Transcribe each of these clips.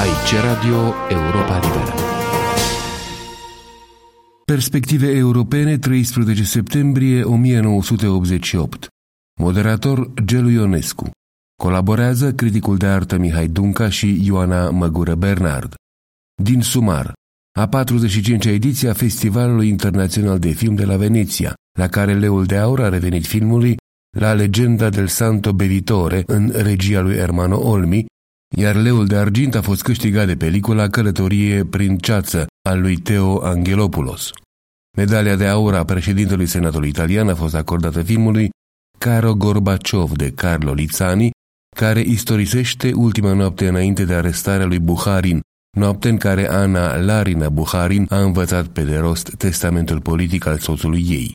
Aici Radio Europa Liberă. Perspective europene 13 septembrie 1988 Moderator Gelu Ionescu. Colaborează criticul de artă Mihai Dunca și Ioana Măgură Bernard. Din sumar a 45-a ediție a Festivalului Internațional de Film de la Veneția, la care Leul de Aur a revenit filmului la Legenda del Santo Bevitore în regia lui Ermano Olmi, iar Leul de Argint a fost câștigat de pelicula Călătorie prin ceață al lui Teo Angelopoulos. Medalia de aur a președintelui Senatului Italian a fost acordată filmului Caro Gorbaciov de Carlo Lizzani, care istorisește ultima noapte înainte de arestarea lui Buharin, noapte în care Ana Larina Buharin a învățat pe de rost testamentul politic al soțului ei.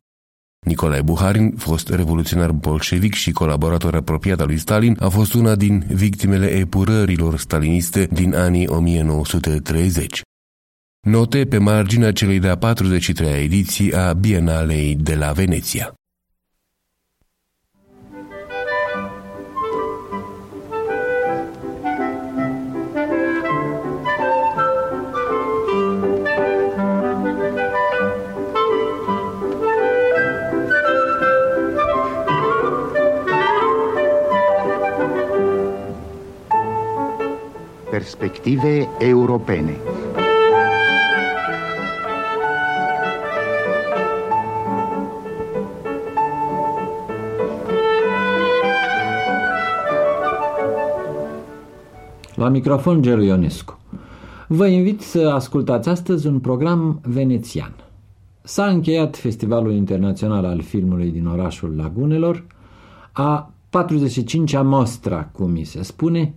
Nicolae Buharin, fost revoluționar bolșevic și colaborator apropiat al lui Stalin, a fost una din victimele epurărilor staliniste din anii 1930. Note pe marginea celei de-a 43-a ediții a Bienalei de la Veneția. Perspective europene. La microfon Gelu Ionescu. Vă invit să ascultați astăzi un program venețian. S-a încheiat Festivalul Internațional al Filmului din orașul Lagunelor, a 45-a mostra, cum mi se spune,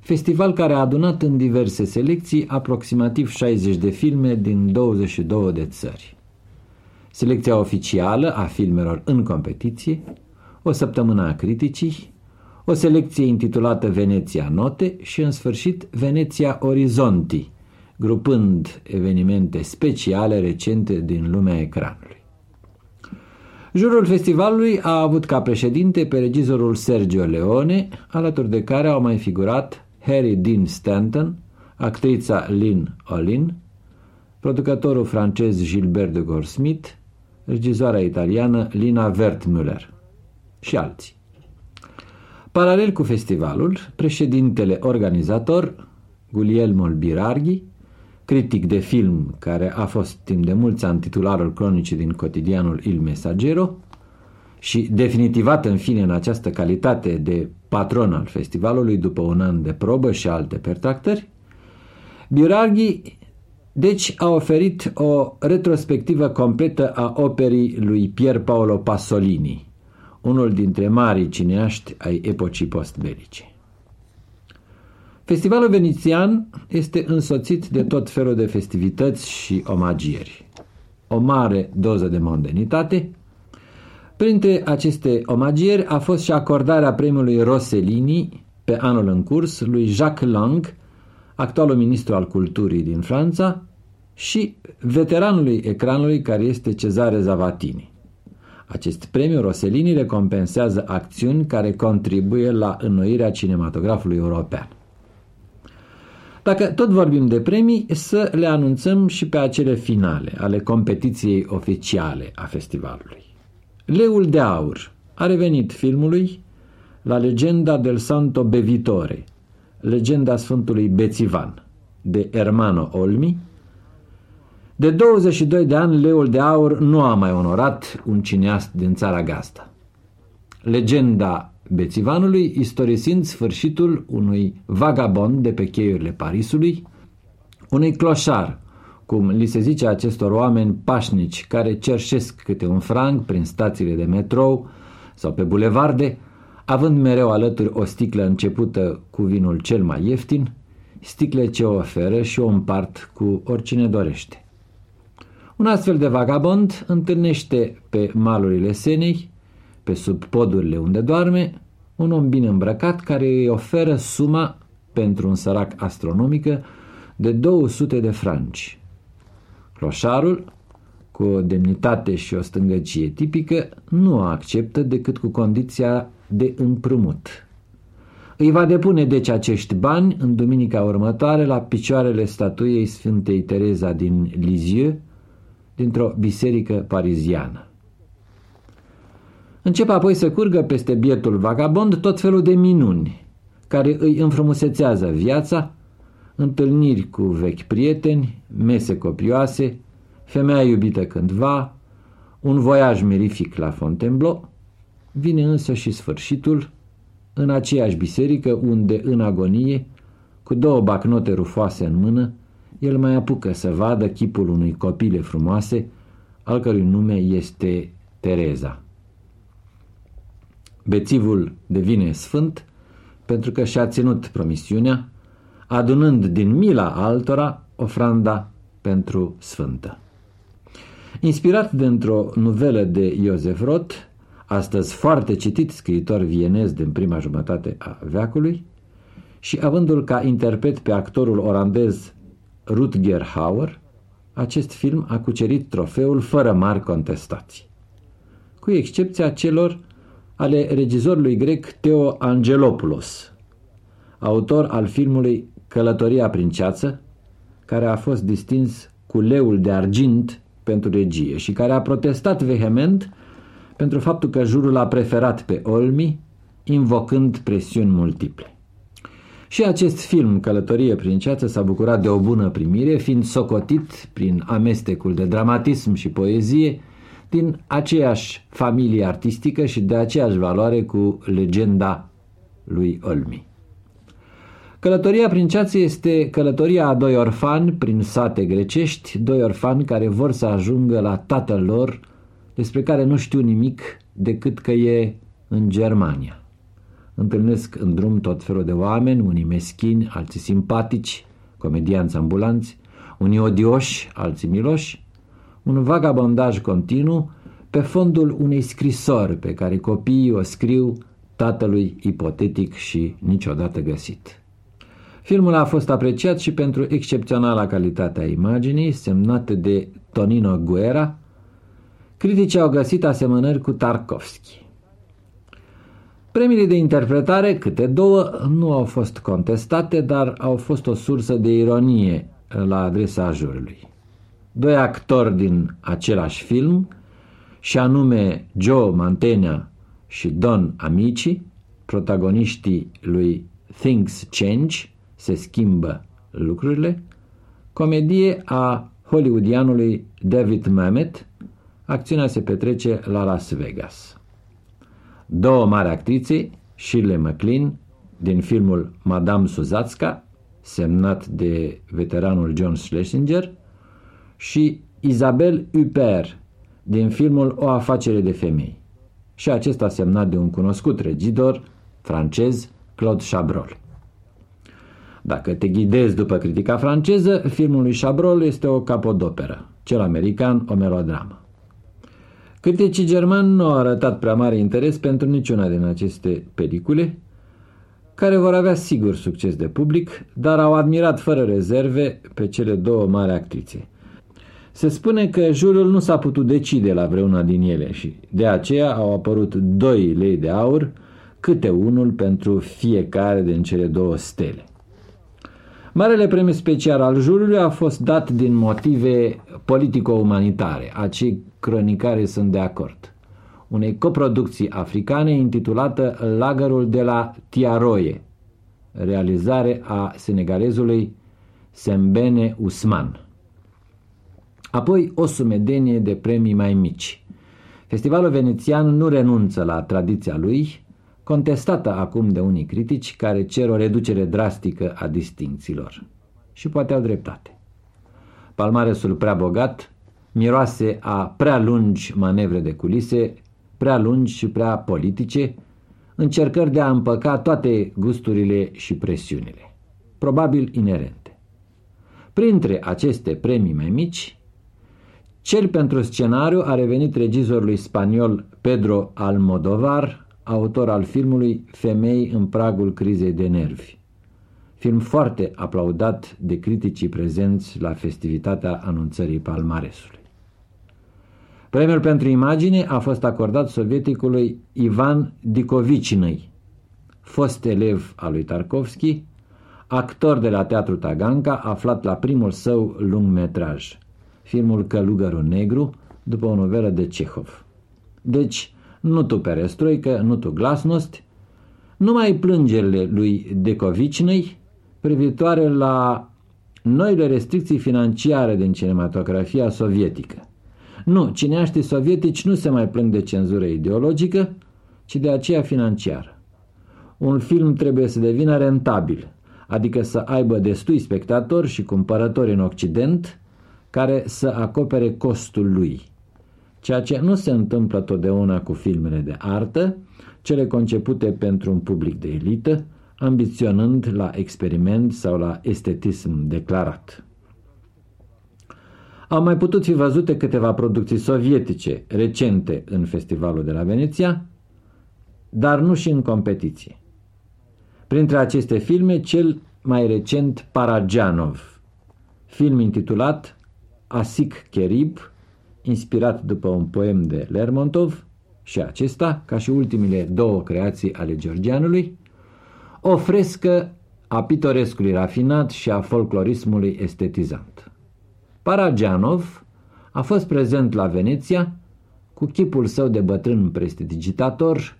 festival care a adunat în diverse selecții aproximativ 60 de filme din 22 de țări. Selecția oficială a filmelor în competiție, o săptămână a criticii, o selecție intitulată Veneția Note și, în sfârșit, Veneția Orizonti, grupând evenimente speciale recente din lumea ecranului. Jurul festivalului a avut ca președinte pe regizorul Sergio Leone, alături de care au mai figurat Harry Dean Stanton, actrița Lynn Olin, producătorul francez Gilbert de Gorsmith, regizoarea italiană Lina Wertmüller și alții. Paralel cu festivalul, președintele organizator, Guglielmo Birarghi, critic de film care a fost timp de mulți ani titularul cronicii din cotidianul Il Messaggero și definitivat în fine în această calitate de patron al festivalului după un an de probă și alte pertractări, Biraghi deci a oferit o retrospectivă completă a operii lui Pier Paolo Pasolini, unul dintre marii cineaști ai epocii postbelice. Festivalul venețian este însoțit de tot felul de festivități și omagieri. O mare doză de mondenitate, Printre aceste omagieri a fost și acordarea premiului Rossellini pe anul în curs lui Jacques Lang, actualul ministru al culturii din Franța, și veteranului ecranului care este Cezare Zavatini. Acest premiu Rossellini recompensează acțiuni care contribuie la înnoirea cinematografului european. Dacă tot vorbim de premii, să le anunțăm și pe acele finale ale competiției oficiale a festivalului. Leul de aur a revenit filmului la legenda del Santo Bevitore, legenda Sfântului Bețivan, de Ermano Olmi. De 22 de ani, Leul de aur nu a mai onorat un cineast din țara gasta. Legenda Bețivanului, istorisind sfârșitul unui vagabond de pe cheiurile Parisului, unui cloșar cum li se zice acestor oameni pașnici care cerșesc câte un franc prin stațiile de metrou sau pe bulevarde, având mereu alături o sticlă începută cu vinul cel mai ieftin, sticle ce o oferă și o împart cu oricine dorește. Un astfel de vagabond întâlnește pe malurile Senei, pe sub podurile unde doarme, un om bine îmbrăcat care îi oferă suma pentru un sărac astronomică de 200 de franci, Cloșarul, cu o demnitate și o stângăcie tipică, nu o acceptă decât cu condiția de împrumut. Îi va depune deci acești bani în duminica următoare la picioarele statuiei Sfântei Tereza din Lisieux, dintr-o biserică pariziană. Încep apoi să curgă peste bietul vagabond tot felul de minuni, care îi înfrumusețează viața, întâlniri cu vechi prieteni, mese copioase, femeia iubită cândva, un voiaj mirific la Fontainebleau, vine însă și sfârșitul, în aceeași biserică unde, în agonie, cu două bacnote rufoase în mână, el mai apucă să vadă chipul unui copile frumoase, al cărui nume este Tereza. Bețivul devine sfânt pentru că și-a ținut promisiunea, adunând din mila altora ofranda pentru sfântă. Inspirat dintr-o novelă de Iosef Roth, astăzi foarte citit scriitor vienez din prima jumătate a veacului, și avându-l ca interpret pe actorul orandez Rutger Hauer, acest film a cucerit trofeul fără mari contestații. Cu excepția celor ale regizorului grec Theo Angelopoulos, autor al filmului Călătoria prin ceață, care a fost distins cu leul de argint pentru regie și care a protestat vehement pentru faptul că jurul a preferat pe Olmi, invocând presiuni multiple. Și acest film, Călătorie prin ceață, s-a bucurat de o bună primire, fiind socotit prin amestecul de dramatism și poezie din aceeași familie artistică și de aceeași valoare cu legenda lui Olmi. Călătoria prin ceață este călătoria a doi orfani prin sate grecești, doi orfani care vor să ajungă la tatăl lor, despre care nu știu nimic decât că e în Germania. Întâlnesc în drum tot felul de oameni, unii meschini, alții simpatici, comedianți ambulanți, unii odioși, alții miloși, un vagabondaj continuu pe fondul unei scrisori pe care copiii o scriu tatălui ipotetic și niciodată găsit. Filmul a fost apreciat și pentru excepționala calitatea imaginii, semnată de Tonino Guerra. Criticii au găsit asemănări cu Tarkovski. Premiile de interpretare, câte două, nu au fost contestate, dar au fost o sursă de ironie la adresa jurului. Doi actori din același film, și anume Joe Mantegna și Don Amici, protagoniștii lui Things Change, se schimbă lucrurile, comedie a hollywoodianului David Mamet, acțiunea se petrece la Las Vegas. Două mari actrițe, Shirley MacLaine, din filmul Madame Suzatska, semnat de veteranul John Schlesinger, și Isabelle Huppert, din filmul O afacere de femei. Și acesta semnat de un cunoscut regidor francez, Claude Chabrol. Dacă te ghidezi după critica franceză, filmul lui Chabrol este o capodoperă, cel american o melodramă. Criticii germani nu au arătat prea mare interes pentru niciuna din aceste pelicule, care vor avea sigur succes de public, dar au admirat fără rezerve pe cele două mari actrițe. Se spune că jurul nu s-a putut decide la vreuna din ele și de aceea au apărut doi lei de aur, câte unul pentru fiecare din cele două stele. Marele premiu special al jurului a fost dat din motive politico-umanitare, acei cronicare sunt de acord. Unei coproducții africane intitulată Lagărul de la Tiaroie, realizare a senegalezului Sembene Usman. Apoi o sumedenie de premii mai mici. Festivalul venețian nu renunță la tradiția lui, contestată acum de unii critici care cer o reducere drastică a distincțiilor. Și poate au dreptate. Palmaresul prea bogat miroase a prea lungi manevre de culise, prea lungi și prea politice, încercări de a împăca toate gusturile și presiunile, probabil inerente. Printre aceste premii mai mici, cel pentru scenariu a revenit regizorului spaniol Pedro Almodovar, autor al filmului Femei în pragul crizei de nervi. Film foarte aplaudat de criticii prezenți la festivitatea anunțării palmaresului. Premiul pentru imagine a fost acordat sovieticului Ivan Dicovicinăi, fost elev al lui Tarkovski, actor de la Teatru Taganca, aflat la primul său lungmetraj, filmul Călugărul Negru, după o novelă de Cehov. Deci, nu tu perestroică, nu tu glasnost, numai plângerile lui Decovicnei privitoare la noile restricții financiare din cinematografia sovietică. Nu, cineaștii sovietici nu se mai plâng de cenzură ideologică, ci de aceea financiară. Un film trebuie să devină rentabil, adică să aibă destui spectatori și cumpărători în Occident care să acopere costul lui. Ceea ce nu se întâmplă totdeauna cu filmele de artă, cele concepute pentru un public de elită, ambiționând la experiment sau la estetism declarat. Au mai putut fi văzute câteva producții sovietice recente în Festivalul de la Veneția, dar nu și în competiție. Printre aceste filme, cel mai recent Parajanov, film intitulat Asik Kerib, inspirat după un poem de Lermontov, și acesta, ca și ultimile două creații ale Georgianului, o frescă a pitorescului rafinat și a folclorismului estetizant. Parajanov a fost prezent la Veneția cu chipul său de bătrân prestidigitator,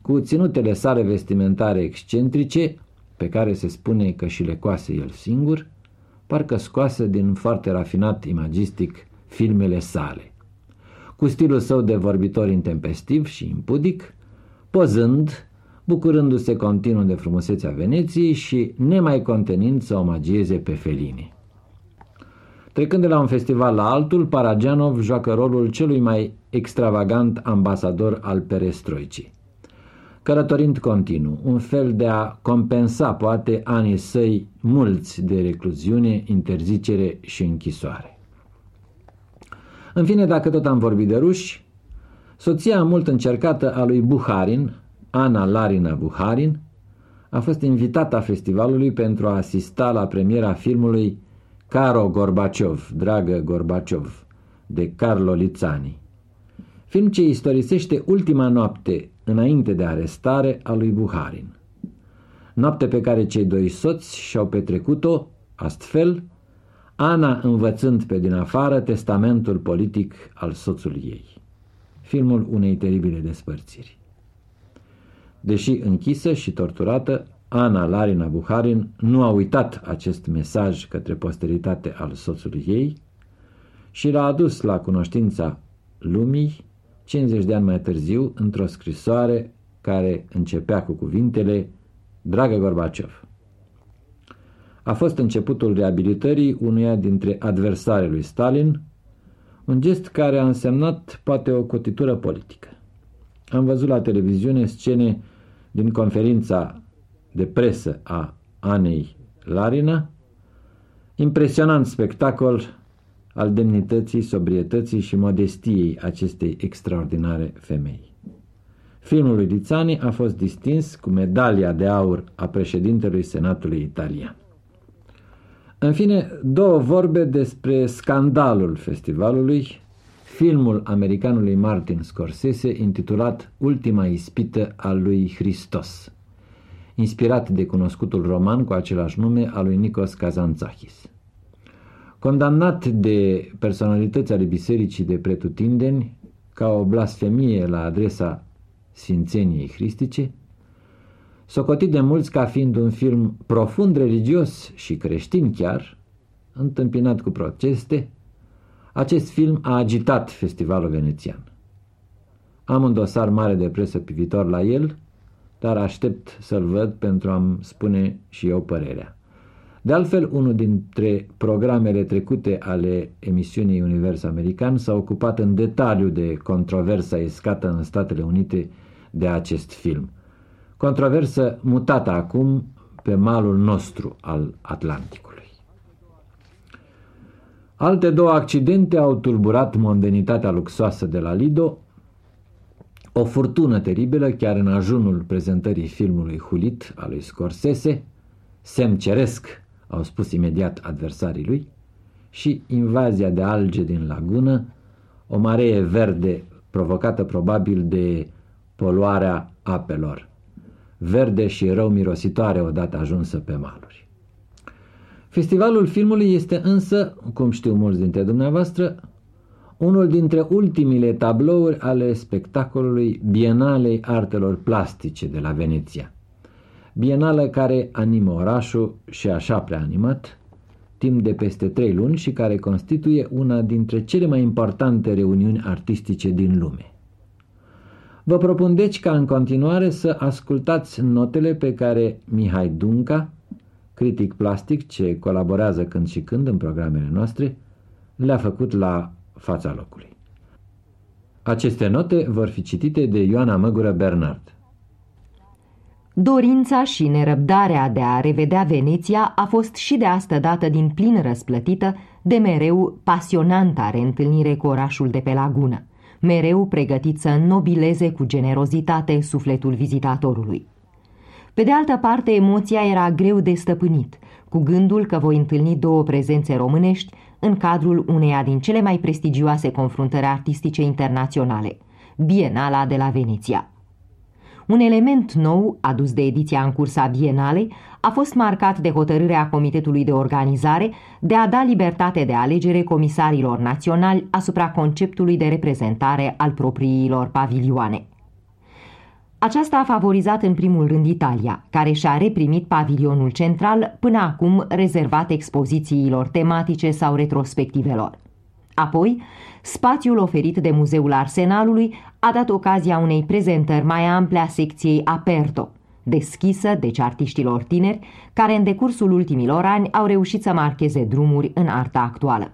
cu ținutele sale vestimentare excentrice, pe care se spune că și le coase el singur, parcă scoase din foarte rafinat imagistic filmele sale. Cu stilul său de vorbitor intempestiv și impudic, pozând, bucurându-se continuu de frumusețea Veneției și nemai contenind să omagieze pe Felini. Trecând de la un festival la altul, Parajanov joacă rolul celui mai extravagant ambasador al perestroicii. Călătorind continuu, un fel de a compensa poate anii săi mulți de recluziune, interzicere și închisoare. În fine, dacă tot am vorbit de ruși, soția mult încercată a lui Buharin, Ana Larina Buharin, a fost invitată a festivalului pentru a asista la premiera filmului Caro Gorbaciov, Dragă Gorbaciov, de Carlo Lizzani. Film ce istorisește ultima noapte înainte de arestare a lui Buharin. Noapte pe care cei doi soți și-au petrecut-o, astfel, Ana învățând pe din afară testamentul politic al soțului ei. Filmul unei teribile despărțiri. Deși închisă și torturată, Ana Larina Buharin nu a uitat acest mesaj către posteritate al soțului ei și l-a adus la cunoștința lumii 50 de ani mai târziu într-o scrisoare care începea cu cuvintele Dragă Gorbaciov. A fost începutul reabilitării unuia dintre adversarii lui Stalin, un gest care a însemnat poate o cotitură politică. Am văzut la televiziune scene din conferința de presă a Anei Larina, impresionant spectacol al demnității, sobrietății și modestiei acestei extraordinare femei. Filmul lui Lițani a fost distins cu medalia de aur a președintelui Senatului Italian. În fine, două vorbe despre scandalul festivalului, filmul americanului Martin Scorsese intitulat Ultima ispită a lui Hristos, inspirat de cunoscutul roman cu același nume al lui Nikos Kazantzakis. Condamnat de personalități ale bisericii de pretutindeni ca o blasfemie la adresa Sfințeniei Hristice, socotit de mulți ca fiind un film profund religios și creștin chiar, întâmpinat cu proteste, acest film a agitat festivalul venețian. Am un dosar mare de presă privitor la el, dar aștept să-l văd pentru a-mi spune și eu părerea. De altfel, unul dintre programele trecute ale emisiunii Univers American s-a ocupat în detaliu de controversa iscată în Statele Unite de acest film. Controversă mutată acum pe malul nostru al Atlanticului. Alte două accidente au tulburat mondenitatea luxoasă de la Lido, o furtună teribilă chiar în ajunul prezentării filmului Hulit al lui Scorsese, semn ceresc au spus imediat adversarii lui, și invazia de alge din lagună, o maree verde provocată probabil de poluarea apelor. Verde și rău mirositoare odată ajunsă pe maluri. Festivalul filmului este însă, cum știu mulți dintre dumneavoastră, unul dintre ultimile tablouri ale spectacolului Bienalei Artelor Plastice de la Veneția. Bienală care animă orașul și așa prea animat, timp de peste trei luni și care constituie una dintre cele mai importante reuniuni artistice din lume. Vă propun deci ca în continuare să ascultați notele pe care Mihai Dunca, critic plastic ce colaborează când și când în programele noastre, le-a făcut la fața locului. Aceste note vor fi citite de Ioana Măgură Bernard. Dorința și nerăbdarea de a revedea Veneția a fost și de astă dată din plin răsplătită de mereu pasionanta reîntâlnire cu orașul de pe lagună, mereu pregătit să nobileze cu generozitate sufletul vizitatorului. Pe de altă parte, emoția era greu de stăpânit, cu gândul că voi întâlni două prezențe românești în cadrul uneia din cele mai prestigioase confruntări artistice internaționale, Bienala de la Veneția. Un element nou, adus de ediția în cursa Bienale, a fost marcat de hotărârea Comitetului de Organizare de a da libertate de alegere comisarilor naționali asupra conceptului de reprezentare al propriilor pavilioane. Aceasta a favorizat în primul rând Italia, care și-a reprimit pavilionul central până acum rezervat expozițiilor tematice sau retrospectivelor. Apoi, spațiul oferit de Muzeul Arsenalului a dat ocazia unei prezentări mai ample a secției Aperto, deschisă deci artiștilor tineri, care în decursul ultimilor ani au reușit să marcheze drumuri în arta actuală.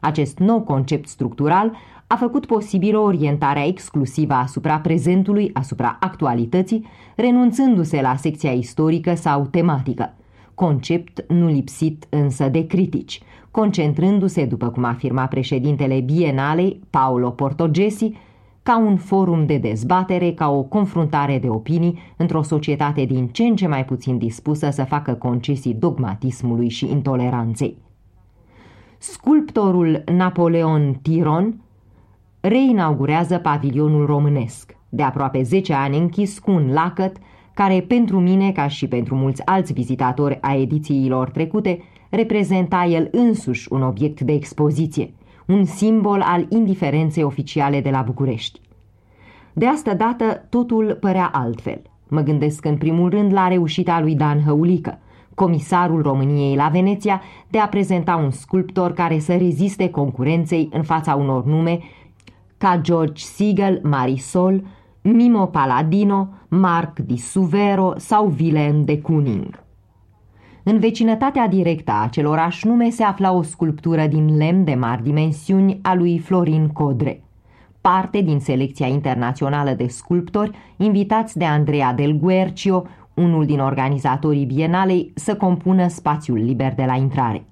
Acest nou concept structural a făcut posibilă orientarea exclusivă asupra prezentului, asupra actualității, renunțându-se la secția istorică sau tematică. Concept nu lipsit însă de critici, concentrându-se, după cum afirma președintele Bienalei, Paolo Portogesi, ca un forum de dezbatere, ca o confruntare de opinii într-o societate din ce în ce mai puțin dispusă să facă concesii dogmatismului și intoleranței. Sculptorul Napoleon Tiron reinaugurează pavilionul românesc, de aproape 10 ani închis cu un lacăt care pentru mine, ca și pentru mulți alți vizitatori a edițiilor trecute, reprezenta el însuși un obiect de expoziție, un simbol al indiferenței oficiale de la București. De asta dată totul părea altfel. Mă gândesc în primul rând la reușita lui Dan Hăulică, comisarul României la Veneția, de a prezenta un sculptor care să reziste concurenței în fața unor nume ca George Siegel, Marisol, Mimo Paladino, Marc di Suvero sau Willem de Kuning. În vecinătatea directă a acelorași nume se afla o sculptură din lemn de mari dimensiuni a lui Florin Codre, parte din selecția internațională de sculptori invitați de Andrea del Guercio, unul din organizatorii bienalei, să compună spațiul liber de la intrare.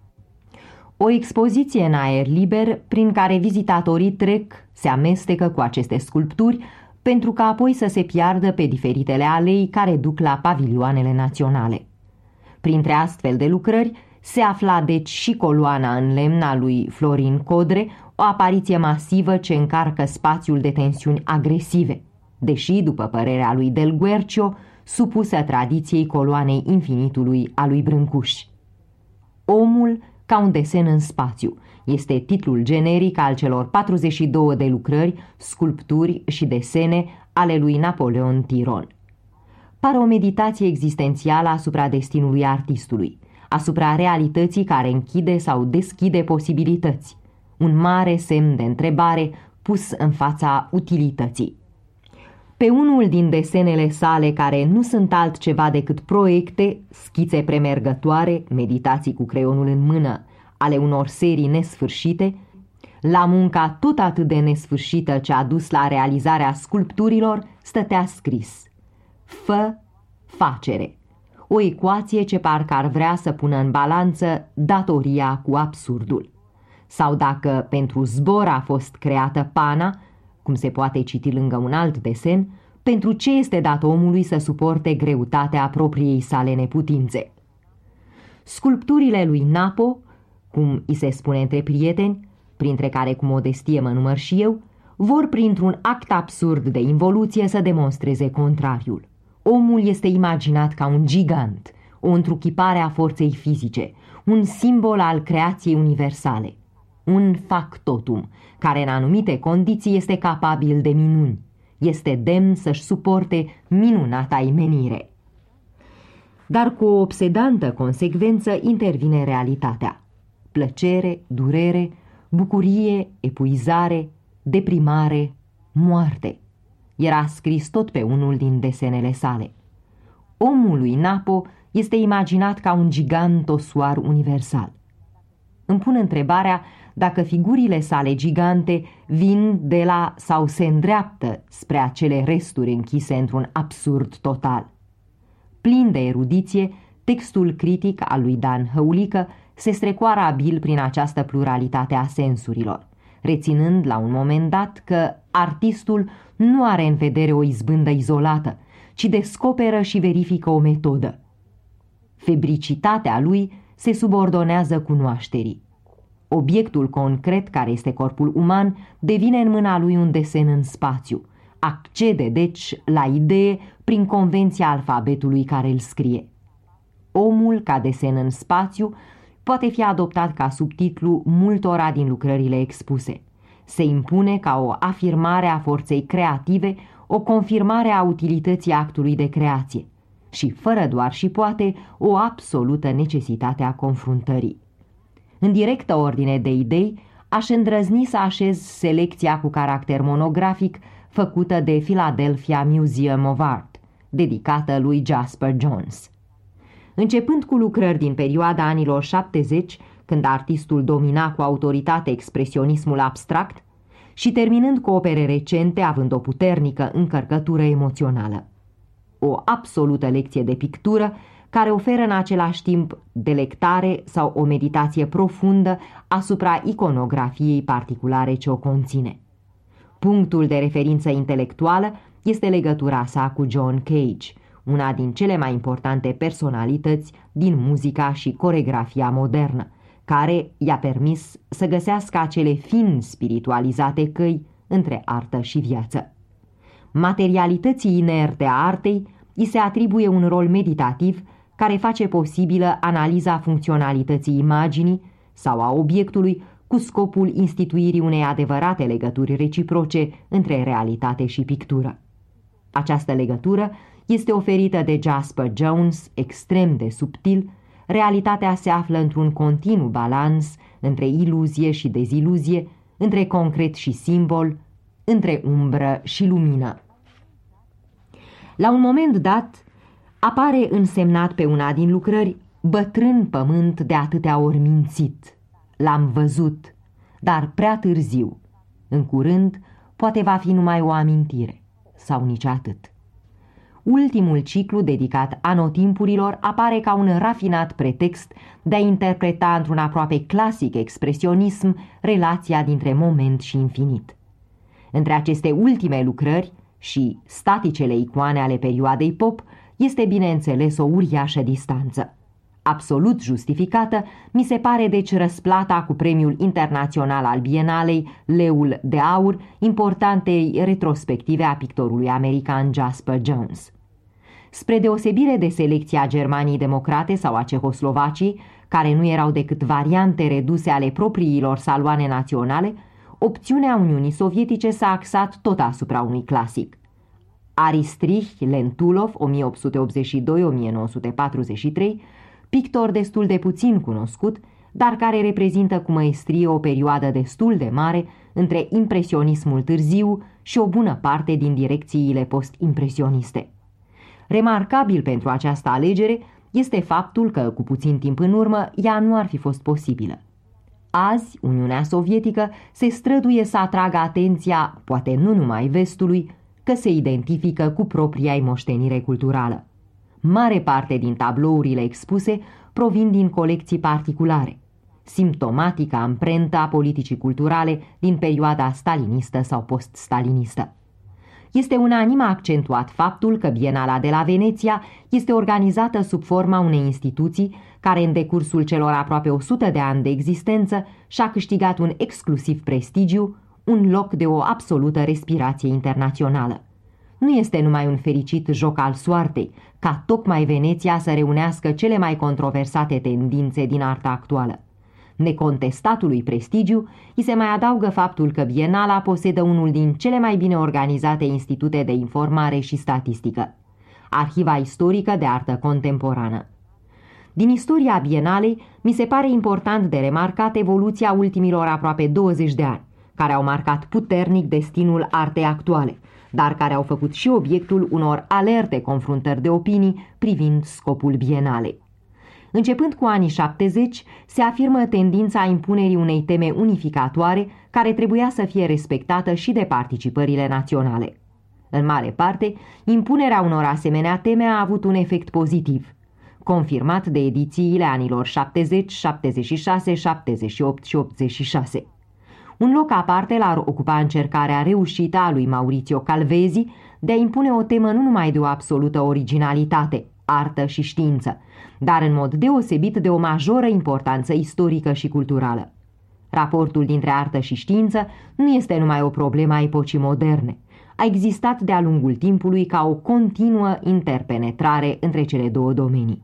O expoziție în aer liber prin care vizitatorii trec, se amestecă cu aceste sculpturi, pentru ca apoi să se piardă pe diferitele alei care duc la pavilioanele naționale. Printre astfel de lucrări se afla deci și coloana în lemn a lui Florin Codre, o apariție masivă ce încarcă spațiul de tensiuni agresive, deși, după părerea lui Del Guercio, supusă tradiției coloanei infinitului a lui Brâncuș. Omul ca un desen în spațiu. Este titlul generic al celor 42 de lucrări, sculpturi și desene ale lui Napoleon Tiron. Pare o meditație existențială asupra destinului artistului, asupra realității care închide sau deschide posibilități, un mare semn de întrebare pus în fața utilității. Pe unul din desenele sale, care nu sunt altceva decât proiecte, schițe premergătoare, meditații cu creionul în mână, ale unor serii nesfârșite, la munca tot atât de nesfârșită ce a dus la realizarea sculpturilor, stătea scris Fă facere, o ecuație ce parcă ar vrea să pună în balanță datoria cu absurdul. Sau dacă pentru zbor a fost creată pana, cum se poate citi lângă un alt desen, pentru ce este dat omului să suporte greutatea propriei sale neputințe. Sculpturile lui Napo, cum îi se spune între prieteni, printre care cu modestie mă număr și eu, vor printr-un act absurd de involuție să demonstreze contrariul. Omul este imaginat ca un gigant, o întruchipare a forței fizice, un simbol al creației universale, un factotum, care în anumite condiții este capabil de minuni, este demn să-și suporte minunata imenire. Dar cu o obsedantă consecvență intervine realitatea. Plăcere, durere, bucurie, epuizare, deprimare, moarte. Era scris tot pe unul din desenele sale. Omul lui Napo este imaginat ca un gigant osoar universal. Îmi pun întrebarea dacă figurile sale gigante vin de la sau se îndreaptă spre acele resturi închise într-un absurd total. Plin de erudiție, textul critic al lui Dan Hăulică se strecoară abil prin această pluralitate a sensurilor, reținând la un moment dat că artistul nu are în vedere o izbândă izolată, ci descoperă și verifică o metodă. Febricitatea lui se subordonează cunoașterii. Obiectul concret, care este corpul uman, devine în mâna lui un desen în spațiu. Accede, deci, la idee prin convenția alfabetului care îl scrie. Omul, ca desen în spațiu, poate fi adoptat ca subtitlu multora din lucrările expuse. Se impune ca o afirmare a forței creative, o confirmare a utilității actului de creație și, fără doar și poate, o absolută necesitate a confruntării. În directă ordine de idei, aș îndrăzni să așez selecția cu caracter monografic făcută de Philadelphia Museum of Art, dedicată lui Jasper Jones. Începând cu lucrări din perioada anilor 70, când artistul domina cu autoritate expresionismul abstract, și terminând cu opere recente având o puternică încărcătură emoțională. O absolută lecție de pictură care oferă în același timp delectare sau o meditație profundă asupra iconografiei particulare ce o conține. Punctul de referință intelectuală este legătura sa cu John Cage, una din cele mai importante personalități din muzica și coregrafia modernă, care i-a permis să găsească acele fin spiritualizate căi între artă și viață. Materialității inerte a artei îi se atribuie un rol meditativ care face posibilă analiza funcționalității imaginii sau a obiectului cu scopul instituirii unei adevărate legături reciproce între realitate și pictură. Această legătură este oferită de Jasper Jones, extrem de subtil, realitatea se află într-un continuu balans între iluzie și deziluzie, între concret și simbol, între umbră și lumină. La un moment dat, apare însemnat pe una din lucrări bătrân pământ de atâtea ori mințit. L-am văzut, dar prea târziu. În curând, poate va fi numai o amintire, sau nici atât. Ultimul ciclu dedicat anotimpurilor apare ca un rafinat pretext de a interpreta într-un aproape clasic expresionism relația dintre moment și infinit. Între aceste ultime lucrări și staticele icoane ale perioadei pop este bineînțeles o uriașă distanță. Absolut justificată, mi se pare deci răsplata cu premiul internațional al Bienalei, Leul de Aur, importantei retrospective a pictorului american Jasper Jones. Spre deosebire de selecția Germaniei Democrate sau a Cehoslovacii, care nu erau decât variante reduse ale propriilor saloane naționale, opțiunea Uniunii Sovietice s-a axat tot asupra unui clasic. Aristrich Lentulov, 1882-1943, pictor destul de puțin cunoscut, dar care reprezintă cu măestrie o perioadă destul de mare între impresionismul târziu și o bună parte din direcțiile post-impresioniste. Remarcabil pentru această alegere este faptul că, cu puțin timp în urmă, ea nu ar fi fost posibilă. Azi, Uniunea Sovietică se străduie să atragă atenția, poate nu numai vestului, că se identifică cu propria moștenire culturală. Mare parte din tablourile expuse provin din colecții particulare, simptomatica amprentă a politicii culturale din perioada stalinistă sau post-stalinistă. Este unanim accentuat faptul că Bienala de la Veneția este organizată sub forma unei instituții care în decursul celor aproape 100 de ani de existență și-a câștigat un exclusiv prestigiu, un loc de o absolută respirație internațională. nu este numai un fericit joc al soartei, ca tocmai Veneția să reunească cele mai controversate tendințe din arta actuală. Necontestatului prestigiu îi se mai adaugă faptul că Bienala posedă unul din cele mai bine organizate institute de informare și statistică, Arhiva Istorică de Artă Contemporană. Din istoria Bienalei, mi se pare important de remarcat evoluția ultimilor aproape 20 de ani, care au marcat puternic destinul artei actuale, dar care au făcut și obiectul unor alerte confruntări de opinii privind scopul Bienalei. Începând cu anii 70, se afirmă tendința impunerii unei teme unificatoare care trebuia să fie respectată și de participările naționale. În mare parte, impunerea unor asemenea teme a avut un efect pozitiv, confirmat de edițiile anilor 70, 76, 78 și 86. Un loc aparte l-ar ocupa încercarea reușită a lui Maurizio Calvezi de a impune o temă nu numai de o absolută originalitate, artă și știință, dar în mod deosebit de o majoră importanță istorică și culturală. Raportul dintre artă și știință nu este numai o problemă a epocii moderne. A existat de-a lungul timpului ca o continuă interpenetrare între cele două domenii.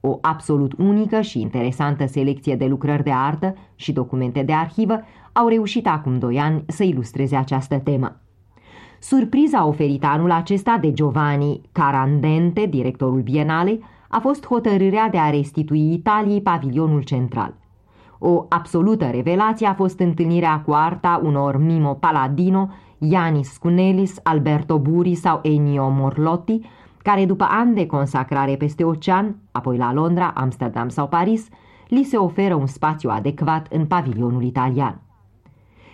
O absolut unică și interesantă selecție de lucrări de artă și documente de arhivă au reușit acum doi ani să ilustreze această temă. Surpriza oferită anul acesta de Giovanni Carandente, directorul Bienalei, a fost hotărârea de a restitui Italiei pavilionul central. O absolută revelație a fost întâlnirea cu arta unor Mimo Paladino, Ianis Cunelis, Alberto Buri sau Ennio Morlotti, care după ani de consacrare peste ocean, apoi la Londra, Amsterdam sau Paris, li se oferă un spațiu adecvat în pavilionul italian.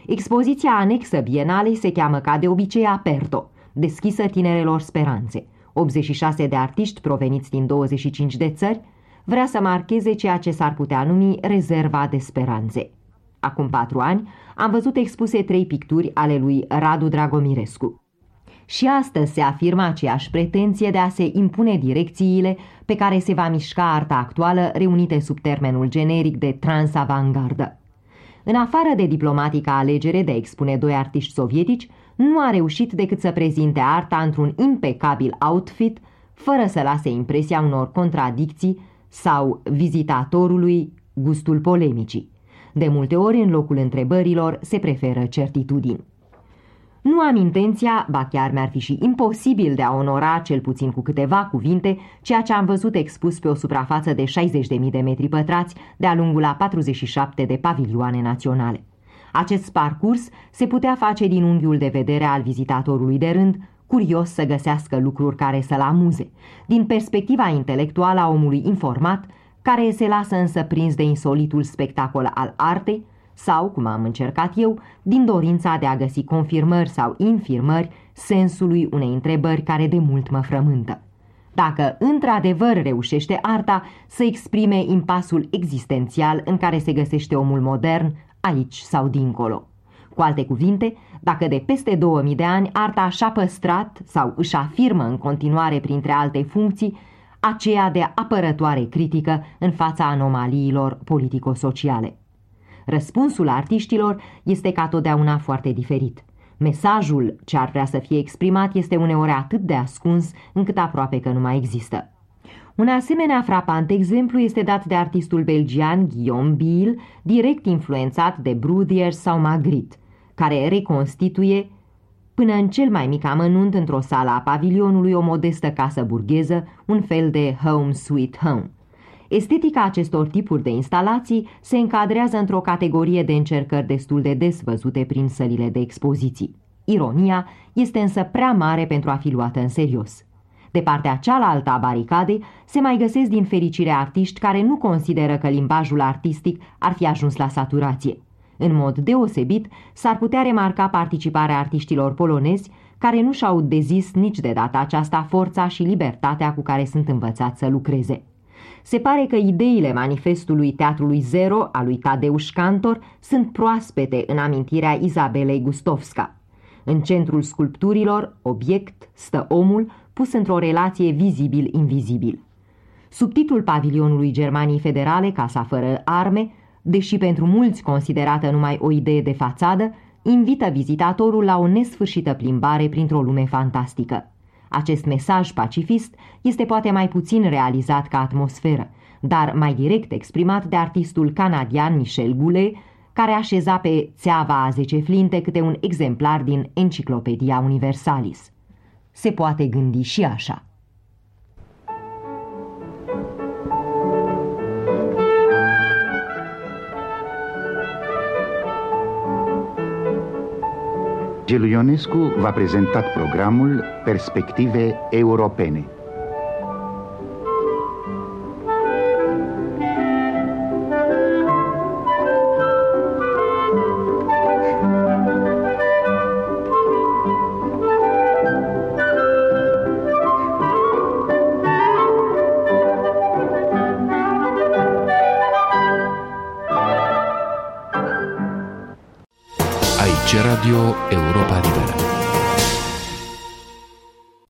Expoziția anexă bienalei se cheamă ca de obicei Aperto, deschisă tinerelor speranțe. 86 de artiști proveniți din 25 de țări vrea să marcheze ceea ce s-ar putea numi rezerva de speranțe. Acum patru ani am văzut expuse trei picturi ale lui Radu Dragomirescu. Și astăzi se afirmă aceeași pretenție de a se impune direcțiile pe care se va mișca arta actuală reunite sub termenul generic de transavangardă. În afară de diplomatica alegere de a expune doi artiști sovietici, nu a reușit decât să prezinte arta într-un impecabil outfit, fără să lase impresia unor contradicții sau vizitatorului gustul polemicii. De multe ori, în locul întrebărilor, se preferă certitudini. Nu am intenția, ba chiar mi-ar fi și imposibil de a onora, cel puțin cu câteva cuvinte, ceea ce am văzut expus pe o suprafață de 60.000 de metri pătrați de-a lungul a 47 de pavilioane naționale. Acest parcurs se putea face din unghiul de vedere al vizitatorului de rând, curios să găsească lucruri care să-l amuze, din perspectiva intelectuală a omului informat, care se lasă însă prins de insolitul spectacol al artei, sau, cum am încercat eu, din dorința de a găsi confirmări sau infirmări sensului unei întrebări care de mult mă frământă. Dacă într-adevăr reușește arta să exprime impasul existențial în care se găsește omul modern, aici sau dincolo. Cu alte cuvinte, dacă de peste 2000 de ani arta și-a păstrat sau își afirmă în continuare printre alte funcții aceea de apărătoare critică în fața anomaliilor politico-sociale. Răspunsul artiștilor este ca totdeauna foarte diferit. Mesajul ce ar vrea să fie exprimat este uneori atât de ascuns încât aproape că nu mai există. Un asemenea frapant exemplu este dat de artistul belgian Guillaume Bill, direct influențat de Bruthiers sau Magritte, care reconstituie până în cel mai mic amănunt într-o sală a pavilionului o modestă casă burgheză, un fel de home sweet home. Estetica acestor tipuri de instalații se încadrează într-o categorie de încercări destul de des văzute prin sălile de expoziții. Ironia este însă prea mare pentru a fi luată în serios. De partea cealaltă a baricadei se mai găsesc din fericire artiști care nu consideră că limbajul artistic ar fi ajuns la saturație. În mod deosebit, s-ar putea remarca participarea artiștilor polonezi care nu și-au dezis nici de data aceasta forța și libertatea cu care sunt învățați să lucreze. Se pare că ideile manifestului Teatrului Zero a lui Tadeusz Cantor sunt proaspete în amintirea Izabelei Gustovska. În centrul sculpturilor, obiect, stă omul, pus într-o relație vizibil-invizibil. Subtitlul pavilionului Germaniei Federale, Casa fără arme, deși pentru mulți considerată numai o idee de fațadă, invită vizitatorul la o nesfârșită plimbare printr-o lume fantastică. Acest mesaj pacifist este poate mai puțin realizat ca atmosferă, dar mai direct exprimat de artistul canadian Michel Goulet, care așeza pe țeava a zece flinte câte un exemplar din Enciclopedia Universalis. Se poate gândi și așa. Gelu Ionescu v-a prezentat programul Perspective Europene.